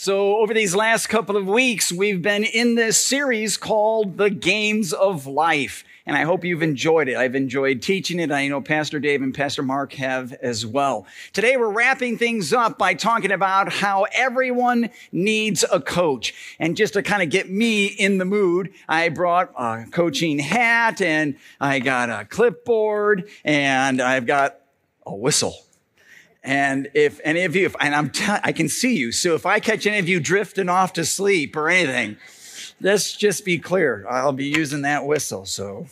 So, over these last couple of weeks, we've been in this series called The Games of Life. And I hope you've enjoyed it. I've enjoyed teaching it. I know Pastor Dave and Pastor Mark have as well. Today, we're wrapping things up by talking about how everyone needs a coach. And just to kind of get me in the mood, I brought a coaching hat and I got a clipboard and I've got a whistle. And if any of you, if, and I'm, t- I can see you. So if I catch any of you drifting off to sleep or anything, let's just be clear. I'll be using that whistle. So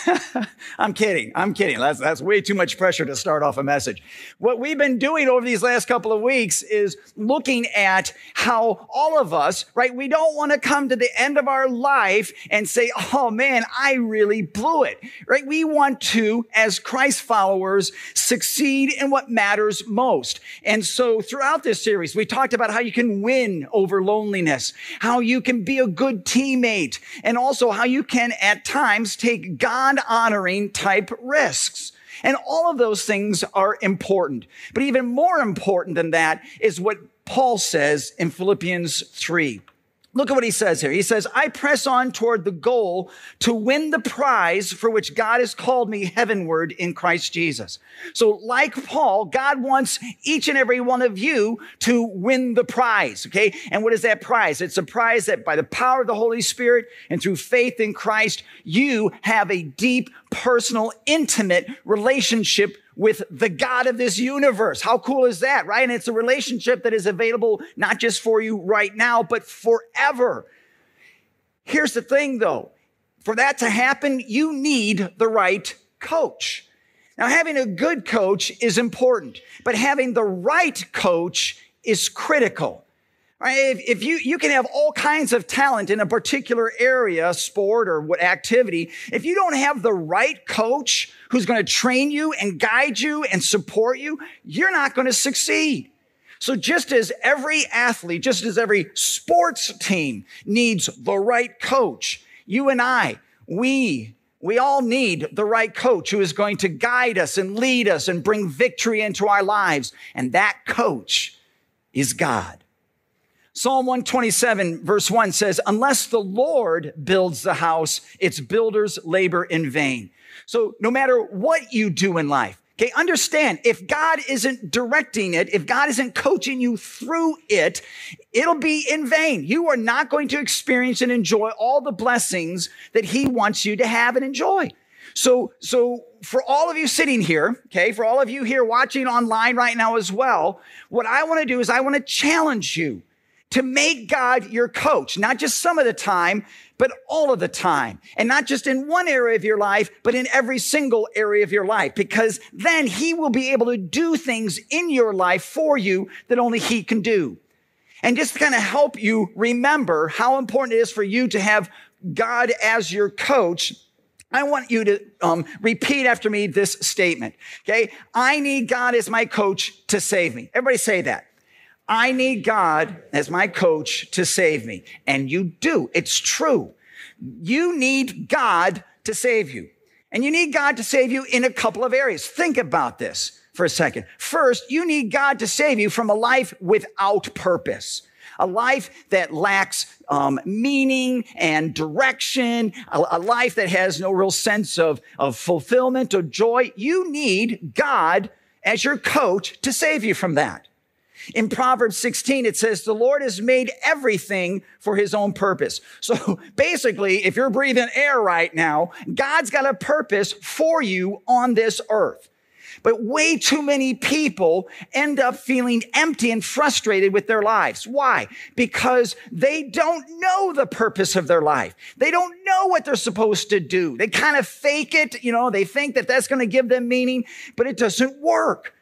I'm kidding. I'm kidding. That's, that's way too much pressure to start off a message. What we've been doing over these last couple of weeks is looking at how all of us, right? We don't want to come to the end of our life and say, Oh man, I really blew it, right? We want to, as Christ followers, succeed in what matters most. And so throughout this series, we talked about how you can win over loneliness, how you can be a good teammate, and also how you can at times take God God honoring type risks. And all of those things are important. But even more important than that is what Paul says in Philippians 3. Look at what he says here. He says, I press on toward the goal to win the prize for which God has called me heavenward in Christ Jesus. So like Paul, God wants each and every one of you to win the prize. Okay. And what is that prize? It's a prize that by the power of the Holy Spirit and through faith in Christ, you have a deep, personal, intimate relationship with the God of this universe. How cool is that, right? And it's a relationship that is available not just for you right now, but forever. Here's the thing though. For that to happen, you need the right coach. Now, having a good coach is important, but having the right coach is critical. Right? If, if, you, you can have all kinds of talent in a particular area, sport or what activity, if you don't have the right coach who's going to train you and guide you and support you, you're not going to succeed. So just as every athlete, just as every sports team needs the right coach, you and I, we, we all need the right coach who is going to guide us and lead us and bring victory into our lives. And that coach is God. Psalm 127 verse 1 says, unless the Lord builds the house, its builders labor in vain. So no matter what you do in life, Okay, understand if God isn't directing it, if God isn't coaching you through it, it'll be in vain. You are not going to experience and enjoy all the blessings that He wants you to have and enjoy. So, so for all of you sitting here, okay, for all of you here watching online right now as well, what I want to do is I want to challenge you to make God your coach, not just some of the time, but all of the time. And not just in one area of your life, but in every single area of your life, because then he will be able to do things in your life for you that only he can do. And just to kind of help you remember how important it is for you to have God as your coach. I want you to um, repeat after me this statement. Okay. I need God as my coach to save me. Everybody say that. I need God as my coach to save me. And you do. It's true. You need God to save you. And you need God to save you in a couple of areas. Think about this for a second. First, you need God to save you from a life without purpose. A life that lacks um, meaning and direction, a, a life that has no real sense of, of fulfillment or joy. You need God as your coach to save you from that. In Proverbs 16, it says, the Lord has made everything for his own purpose. So basically, if you're breathing air right now, God's got a purpose for you on this earth. But way too many people end up feeling empty and frustrated with their lives. Why? Because they don't know the purpose of their life. They don't know what they're supposed to do. They kind of fake it. You know, they think that that's going to give them meaning, but it doesn't work.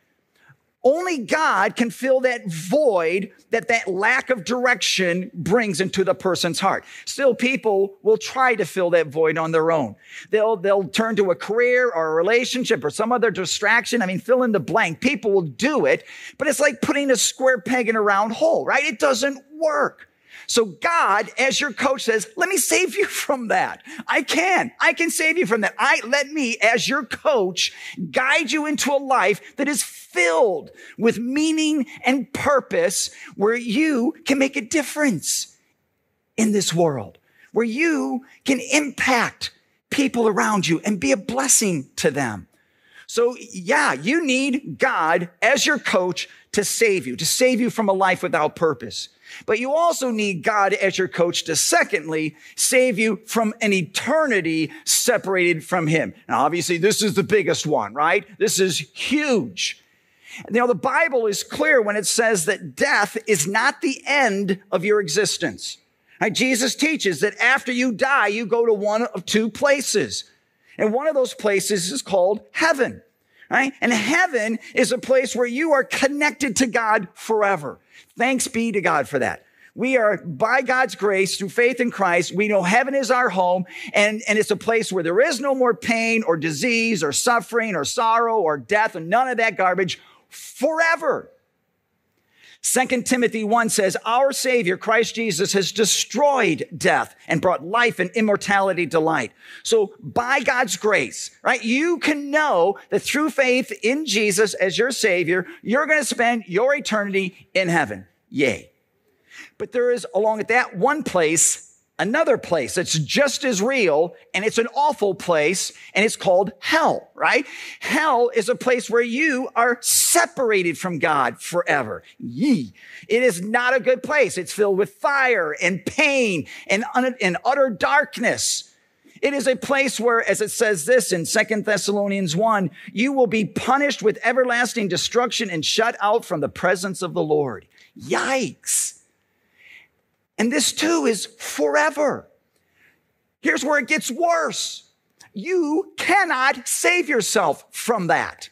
Only God can fill that void that that lack of direction brings into the person's heart. Still, people will try to fill that void on their own. They'll, they'll turn to a career or a relationship or some other distraction. I mean, fill in the blank. People will do it, but it's like putting a square peg in a round hole, right? It doesn't work. So God, as your coach says, let me save you from that. I can. I can save you from that. I let me, as your coach, guide you into a life that is filled with meaning and purpose where you can make a difference in this world, where you can impact people around you and be a blessing to them. So yeah, you need God as your coach to save you, to save you from a life without purpose. But you also need God as your coach to secondly save you from an eternity separated from him. Now, obviously, this is the biggest one, right? This is huge. Now, the Bible is clear when it says that death is not the end of your existence. Right? Jesus teaches that after you die, you go to one of two places. And one of those places is called heaven, right? And heaven is a place where you are connected to God forever. Thanks be to God for that. We are by God's grace through faith in Christ. We know heaven is our home and, and it's a place where there is no more pain or disease or suffering or sorrow or death and none of that garbage forever. 2 Timothy 1 says, Our Savior, Christ Jesus, has destroyed death and brought life and immortality to light. So by God's grace, right, you can know that through faith in Jesus as your Savior, you're going to spend your eternity in heaven. Yay. But there is, along at that one place, another place that's just as real and it's an awful place and it's called hell, right? Hell is a place where you are separated from God forever. Yee. It is not a good place. It's filled with fire and pain and, un- and utter darkness. It is a place where, as it says this in Second Thessalonians 1, you will be punished with everlasting destruction and shut out from the presence of the Lord. Yikes. And this too is forever. Here's where it gets worse. You cannot save yourself from that.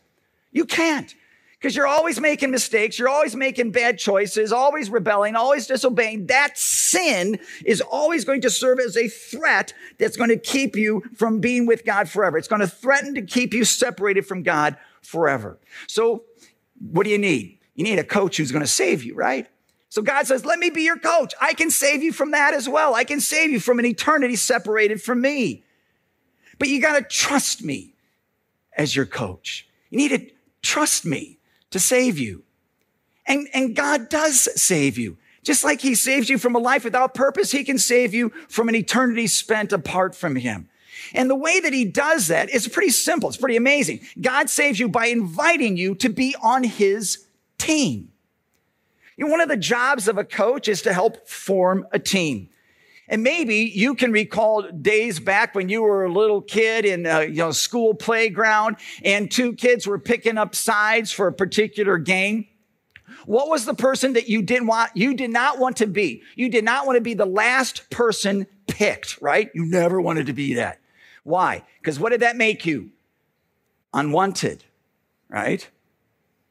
You can't. Because you're always making mistakes. You're always making bad choices, always rebelling, always disobeying. That sin is always going to serve as a threat that's going to keep you from being with God forever. It's going to threaten to keep you separated from God forever. So what do you need? You need a coach who's going to save you, right? So God says, let me be your coach. I can save you from that as well. I can save you from an eternity separated from me. But you got to trust me as your coach. You need to trust me to save you. And, and God does save you. Just like he saves you from a life without purpose, he can save you from an eternity spent apart from him. And the way that he does that is pretty simple. It's pretty amazing. God saves you by inviting you to be on his team. One of the jobs of a coach is to help form a team. And maybe you can recall days back when you were a little kid in a you know, school playground and two kids were picking up sides for a particular game. What was the person that you didn't want, you did not want to be? You did not want to be the last person picked, right? You never wanted to be that. Why? Because what did that make you? Unwanted, right?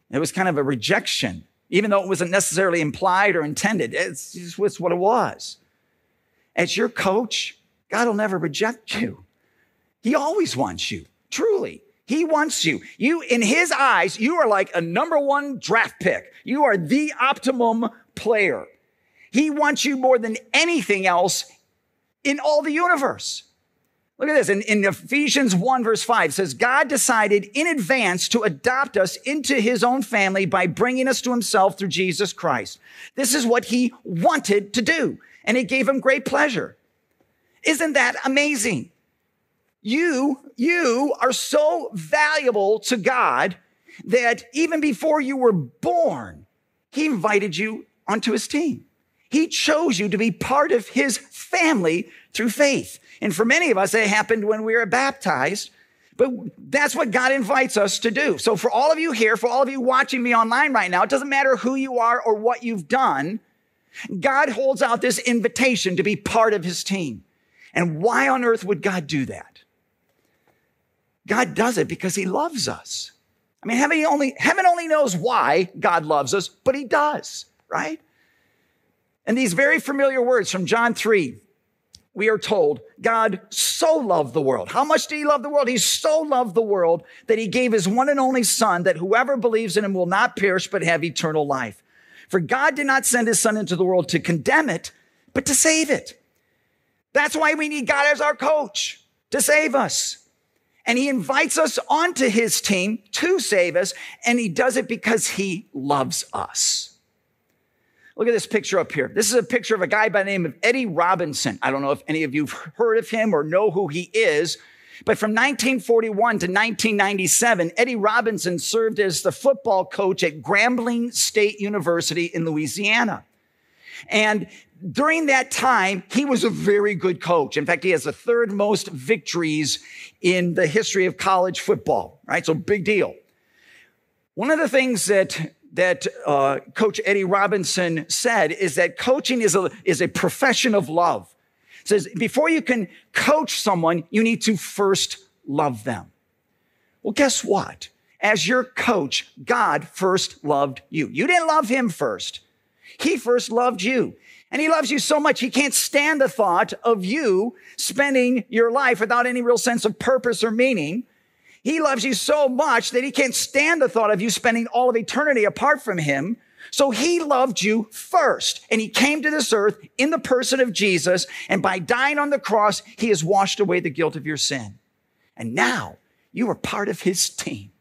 It was kind of a rejection even though it wasn't necessarily implied or intended. It's just what it was. As your coach, God will never reject you. He always wants you, truly. He wants you. You, in his eyes, you are like a number one draft pick. You are the optimum player. He wants you more than anything else in all the universe. Look at this. In, in, Ephesians 1 verse 5 says, God decided in advance to adopt us into his own family by bringing us to himself through Jesus Christ. This is what he wanted to do. And it gave him great pleasure. Isn't that amazing? You, you are so valuable to God that even before you were born, he invited you onto his team. He chose you to be part of his family through faith. And for many of us, it happened when we were baptized. But that's what God invites us to do. So for all of you here, for all of you watching me online right now, it doesn't matter who you are or what you've done. God holds out this invitation to be part of his team. And why on earth would God do that? God does it because he loves us. I mean, heaven only, heaven only knows why God loves us, but he does, right? And these very familiar words from John 3, we are told God so loved the world. How much did he love the world? He so loved the world that he gave his one and only son that whoever believes in him will not perish but have eternal life. For God did not send his son into the world to condemn it, but to save it. That's why we need God as our coach to save us. And he invites us onto his team to save us, and he does it because he loves us. Look at this picture up here. This is a picture of a guy by the name of Eddie Robinson. I don't know if any of you've heard of him or know who he is, but from 1941 to 1997, Eddie Robinson served as the football coach at Grambling State University in Louisiana. And during that time, he was a very good coach. In fact, he has the third most victories in the history of college football, right? So big deal. One of the things that that uh, Coach Eddie Robinson said is that coaching is a, is a profession of love. It says before you can coach someone, you need to first love them. Well, guess what? As your coach, God first loved you. You didn't love him first. He first loved you. And he loves you so much, he can't stand the thought of you spending your life without any real sense of purpose or meaning. He loves you so much that he can't stand the thought of you spending all of eternity apart from him. So he loved you first and he came to this earth in the person of Jesus. And by dying on the cross, he has washed away the guilt of your sin. And now you are part of his team.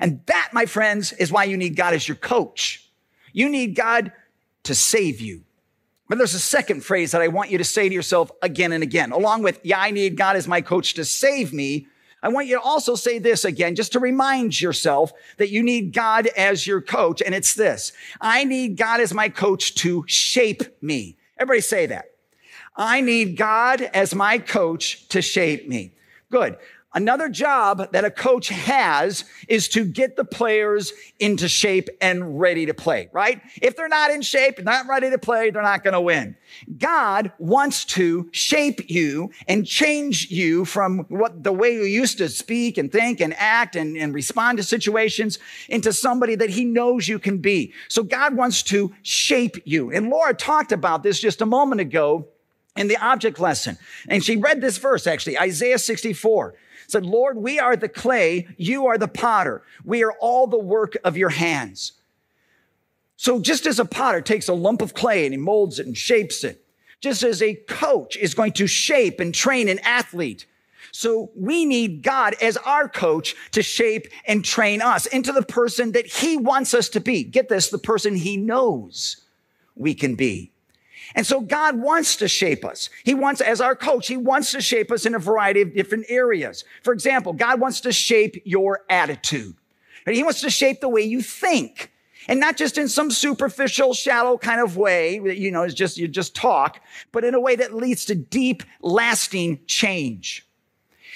And that, my friends, is why you need God as your coach. You need God to save you. But there's a second phrase that I want you to say to yourself again and again, along with, yeah, I need God as my coach to save me. I want you to also say this again, just to remind yourself that you need God as your coach. And it's this. I need God as my coach to shape me. Everybody say that. I need God as my coach to shape me. Good. Another job that a coach has is to get the players into shape and ready to play, right? If they're not in shape, not ready to play, they're not going to win. God wants to shape you and change you from what the way you used to speak and think and act and, and respond to situations into somebody that he knows you can be. So God wants to shape you. And Laura talked about this just a moment ago in the object lesson. And she read this verse actually, Isaiah 64 said, Lord, we are the clay, you are the potter. We are all the work of your hands. So just as a potter takes a lump of clay and he molds it and shapes it, just as a coach is going to shape and train an athlete, so we need God as our coach to shape and train us into the person that he wants us to be. Get this, the person he knows we can be. And so God wants to shape us. He wants, as our coach, He wants to shape us in a variety of different areas. For example, God wants to shape your attitude. He wants to shape the way you think. And not just in some superficial, shallow kind of way that, you know, is just, you just talk, but in a way that leads to deep, lasting change.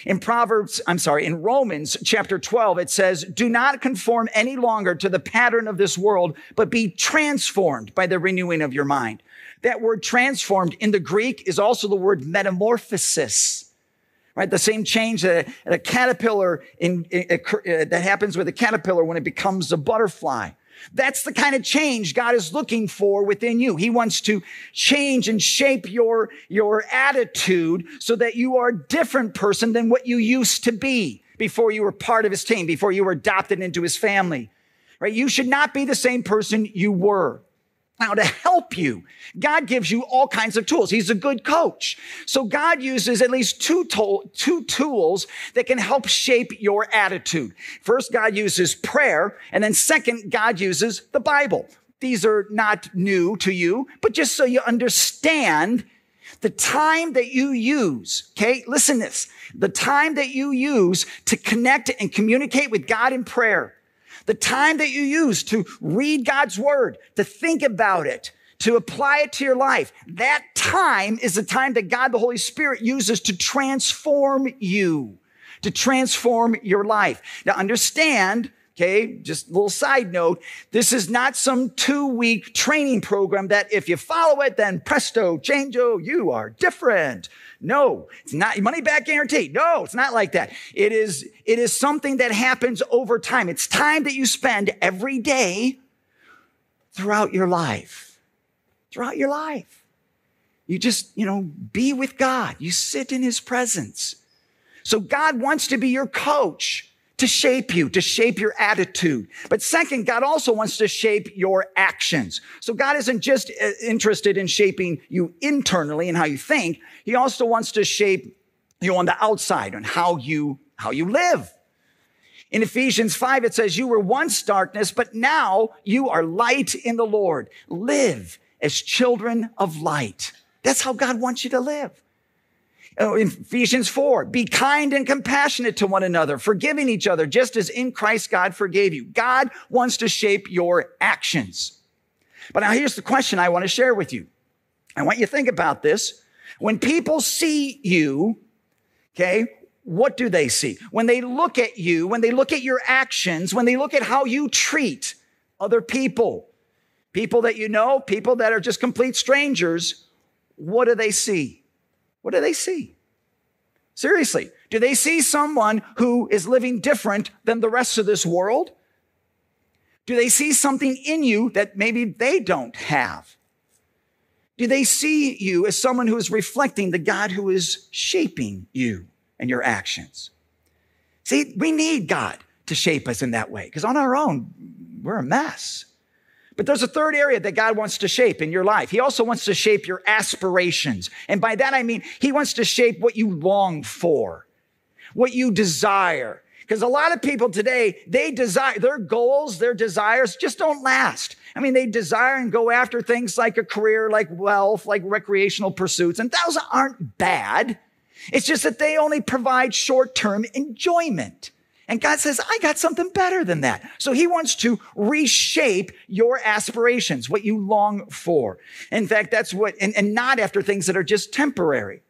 In Proverbs, I'm sorry, in Romans chapter 12, it says, do not conform any longer to the pattern of this world, but be transformed by the renewing of your mind. That word transformed in the Greek is also the word metamorphosis. Right, the same change that a, caterpillar in, in, uh, that happens with a caterpillar when it becomes a butterfly. That's the kind of change God is looking for within you. He wants to change and shape your, your attitude so that you are a different person than what you used to be before you were part of his team, before you were adopted into his family. Right? You should not be the same person you were. Now, to help you, God gives you all kinds of tools. He's a good coach. So God uses at least two, to- two tools that can help shape your attitude. First, God uses prayer. And then second, God uses the Bible. These are not new to you, but just so you understand the time that you use, okay? Listen this. The time that you use to connect and communicate with God in prayer the time that you use to read God's word, to think about it, to apply it to your life, that time is the time that God, the Holy Spirit, uses to transform you, to transform your life. Now understand, okay, just a little side note, this is not some two week training program that if you follow it, then presto, changeo, you are different. No, it's not money back guarantee. No, it's not like that. It is, it is something that happens over time. It's time that you spend every day throughout your life. Throughout your life. You just, you know, be with God. You sit in his presence. So God wants to be your coach to shape you, to shape your attitude. But second, God also wants to shape your actions. So God isn't just uh, interested in shaping you internally and how you think. He also wants to shape you on the outside and how you, how you live. In Ephesians 5, it says, you were once darkness, but now you are light in the Lord. Live as children of light. That's how God wants you to live. Oh, in Ephesians 4, be kind and compassionate to one another, forgiving each other, just as in Christ God forgave you. God wants to shape your actions. But now here's the question I want to share with you. I want you to think about this. When people see you, okay, what do they see? When they look at you, when they look at your actions, when they look at how you treat other people, people that you know, people that are just complete strangers, what do they see? What do they see? Seriously, do they see someone who is living different than the rest of this world? Do they see something in you that maybe they don't have? Do they see you as someone who is reflecting the God who is shaping you and your actions? See, we need God to shape us in that way because on our own, we're a mess. But there's a third area that God wants to shape in your life. He also wants to shape your aspirations. And by that, I mean, He wants to shape what you long for, what you desire. Because a lot of people today, they desire, their goals, their desires just don't last. I mean, they desire and go after things like a career, like wealth, like recreational pursuits, and those aren't bad. It's just that they only provide short term enjoyment. And God says, I got something better than that. So he wants to reshape your aspirations, what you long for. In fact, that's what, and, and not after things that are just temporary.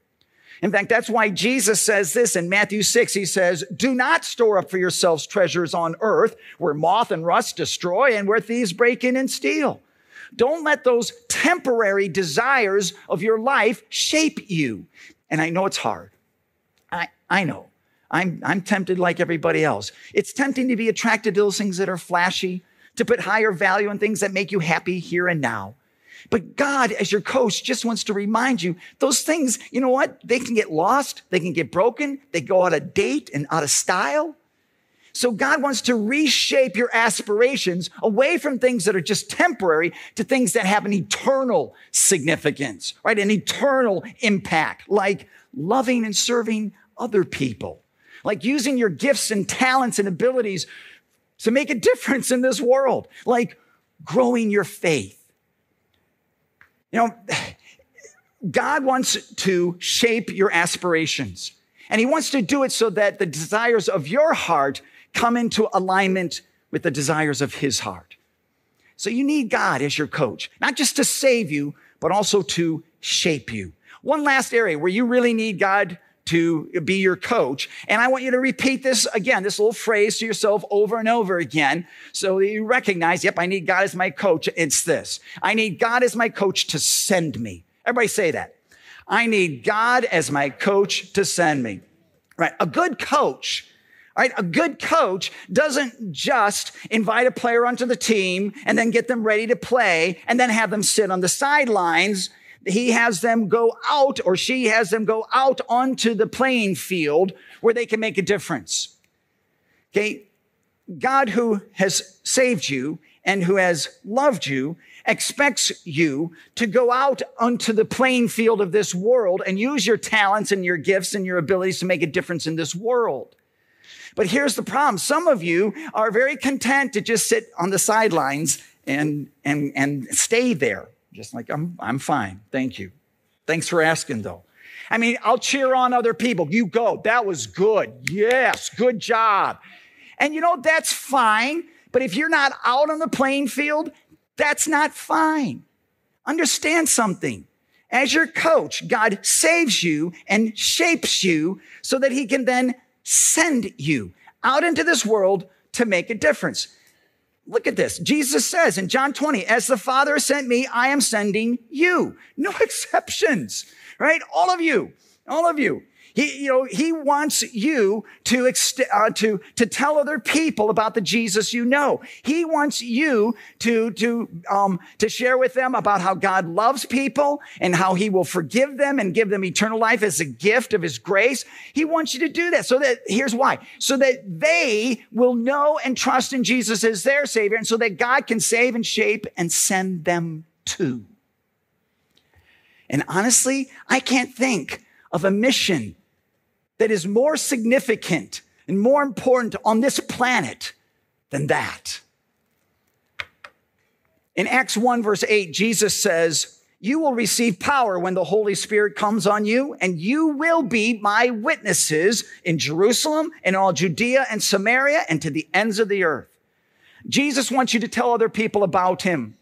In fact, that's why Jesus says this in Matthew 6. He says, Do not store up for yourselves treasures on earth where moth and rust destroy and where thieves break in and steal. Don't let those temporary desires of your life shape you. And I know it's hard. I, I know. I'm, I'm tempted like everybody else. It's tempting to be attracted to those things that are flashy, to put higher value on things that make you happy here and now. But God, as your coach, just wants to remind you those things, you know what? They can get lost, they can get broken, they go out of date and out of style. So God wants to reshape your aspirations away from things that are just temporary to things that have an eternal significance, right? An eternal impact, like loving and serving other people like using your gifts and talents and abilities to make a difference in this world, like growing your faith. You know, God wants to shape your aspirations, and He wants to do it so that the desires of your heart come into alignment with the desires of His heart. So you need God as your coach, not just to save you, but also to shape you. One last area where you really need God to be your coach. And I want you to repeat this again, this little phrase to yourself over and over again so that you recognize, yep, I need God as my coach. It's this. I need God as my coach to send me. Everybody say that. I need God as my coach to send me. Right? A good coach Right? A good coach doesn't just invite a player onto the team and then get them ready to play and then have them sit on the sidelines he has them go out or she has them go out onto the playing field where they can make a difference. Okay. God who has saved you and who has loved you expects you to go out onto the playing field of this world and use your talents and your gifts and your abilities to make a difference in this world. But here's the problem. Some of you are very content to just sit on the sidelines and, and, and stay there. Just like, I'm, I'm fine. Thank you. Thanks for asking, though. I mean, I'll cheer on other people. You go. That was good. Yes, good job. And you know, that's fine. But if you're not out on the playing field, that's not fine. Understand something. As your coach, God saves you and shapes you so that he can then send you out into this world to make a difference. Look at this. Jesus says in John 20, as the Father sent me, I am sending you. No exceptions, right? All of you, all of you. He, you know, he wants you to, ext- uh, to, to tell other people about the Jesus you know. He wants you to, to, um, to share with them about how God loves people and how he will forgive them and give them eternal life as a gift of his grace. He wants you to do that so that, here's why, so that they will know and trust in Jesus as their savior and so that God can save and shape and send them to. And honestly, I can't think of a mission that is more significant and more important on this planet than that. In Acts 1, verse 8, Jesus says, You will receive power when the Holy Spirit comes on you, and you will be my witnesses in Jerusalem and all Judea and Samaria and to the ends of the earth. Jesus wants you to tell other people about him.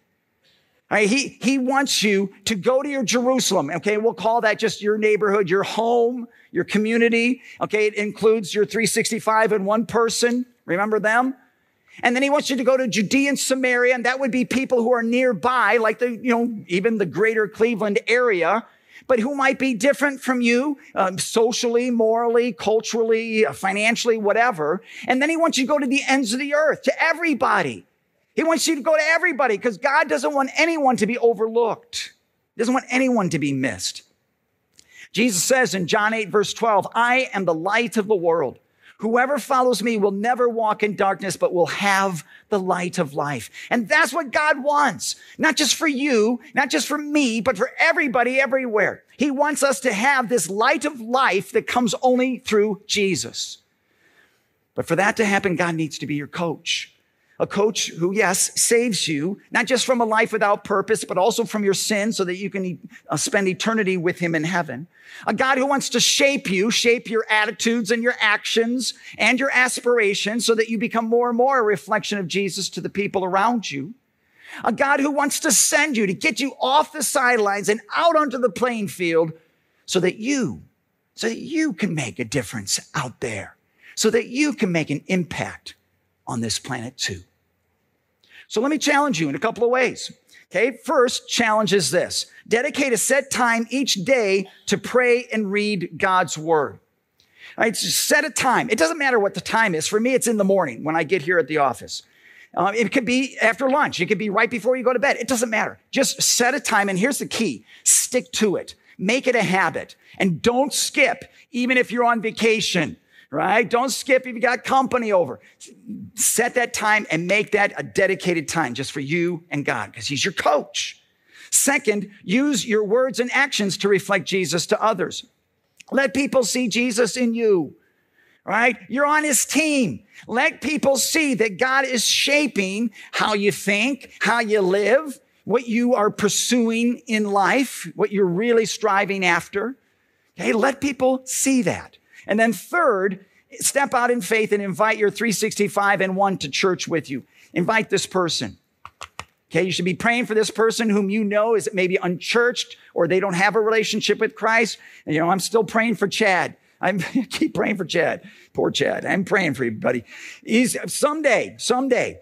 Right, he, he wants you to go to your Jerusalem. Okay. We'll call that just your neighborhood, your home, your community. Okay. It includes your 365 and one person. Remember them? And then he wants you to go to Judea and Samaria. And that would be people who are nearby, like the, you know, even the greater Cleveland area, but who might be different from you, um, socially, morally, culturally, uh, financially, whatever. And then he wants you to go to the ends of the earth, to everybody. He wants you to go to everybody because God doesn't want anyone to be overlooked. He doesn't want anyone to be missed. Jesus says in John 8, verse 12, I am the light of the world. Whoever follows me will never walk in darkness, but will have the light of life. And that's what God wants. Not just for you, not just for me, but for everybody everywhere. He wants us to have this light of life that comes only through Jesus. But for that to happen, God needs to be your coach a coach who, yes, saves you, not just from a life without purpose, but also from your sin so that you can uh, spend eternity with him in heaven. A God who wants to shape you, shape your attitudes and your actions and your aspirations so that you become more and more a reflection of Jesus to the people around you. A God who wants to send you to get you off the sidelines and out onto the playing field so that you, so that you can make a difference out there, so that you can make an impact on this planet too. So let me challenge you in a couple of ways. Okay. First challenge is this. Dedicate a set time each day to pray and read God's word. All right. Set a time. It doesn't matter what the time is. For me, it's in the morning when I get here at the office. Uh, it could be after lunch. It could be right before you go to bed. It doesn't matter. Just set a time. And here's the key. Stick to it. Make it a habit and don't skip, even if you're on vacation right? Don't skip if you got company over. Set that time and make that a dedicated time just for you and God because He's your coach. Second, use your words and actions to reflect Jesus to others. Let people see Jesus in you, right? You're on His team. Let people see that God is shaping how you think, how you live, what you are pursuing in life, what you're really striving after. Okay, let people see that. And then third, step out in faith and invite your 365 and one to church with you. Invite this person. Okay, you should be praying for this person whom you know is maybe unchurched or they don't have a relationship with Christ. And, you know, I'm still praying for Chad. I'm keep praying for Chad. Poor Chad. I'm praying for you, buddy. He's someday, someday.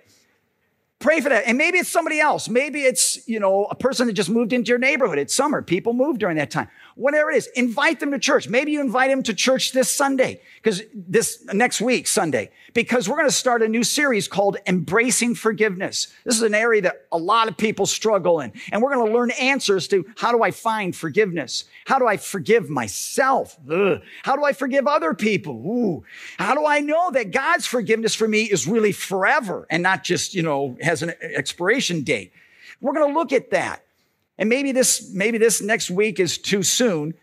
Pray for that. And maybe it's somebody else. Maybe it's, you know, a person that just moved into your neighborhood. It's summer. People move during that time whatever it is, invite them to church. Maybe you invite them to church this Sunday, because this next week, Sunday, because we're going to start a new series called Embracing Forgiveness. This is an area that a lot of people struggle in. And we're going to learn answers to how do I find forgiveness? How do I forgive myself? Ugh. How do I forgive other people? Ooh. How do I know that God's forgiveness for me is really forever and not just, you know, has an expiration date? We're going to look at that. And maybe this, maybe this next week is too soon,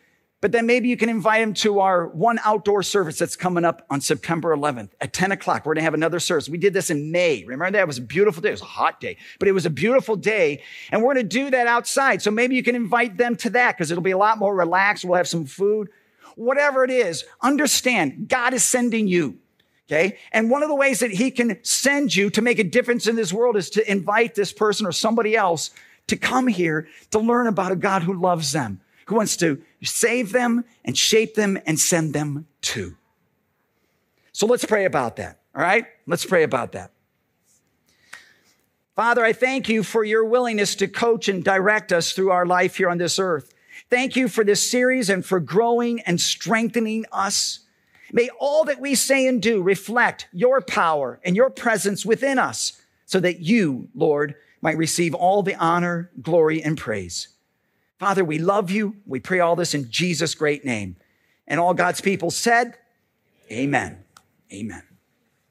but then maybe you can invite him to our one outdoor service that's coming up on September 11th at 10 o'clock. We're going to have another service. We did this in May. Remember that? It was a beautiful day. It was a hot day, but it was a beautiful day. And we're going to do that outside. So maybe you can invite them to that because it'll be a lot more relaxed. We'll have some food. Whatever it is, understand God is sending you. Okay. And one of the ways that he can send you to make a difference in this world is to invite this person or somebody else to come here to learn about a God who loves them, who wants to save them and shape them and send them to. So let's pray about that. All right? Let's pray about that. Father, I thank you for your willingness to coach and direct us through our life here on this earth. Thank you for this series and for growing and strengthening us. May all that we say and do reflect your power and your presence within us so that you, Lord, might receive all the honor, glory, and praise. Father, we love you. We pray all this in Jesus' great name. And all God's people said, Amen. Amen.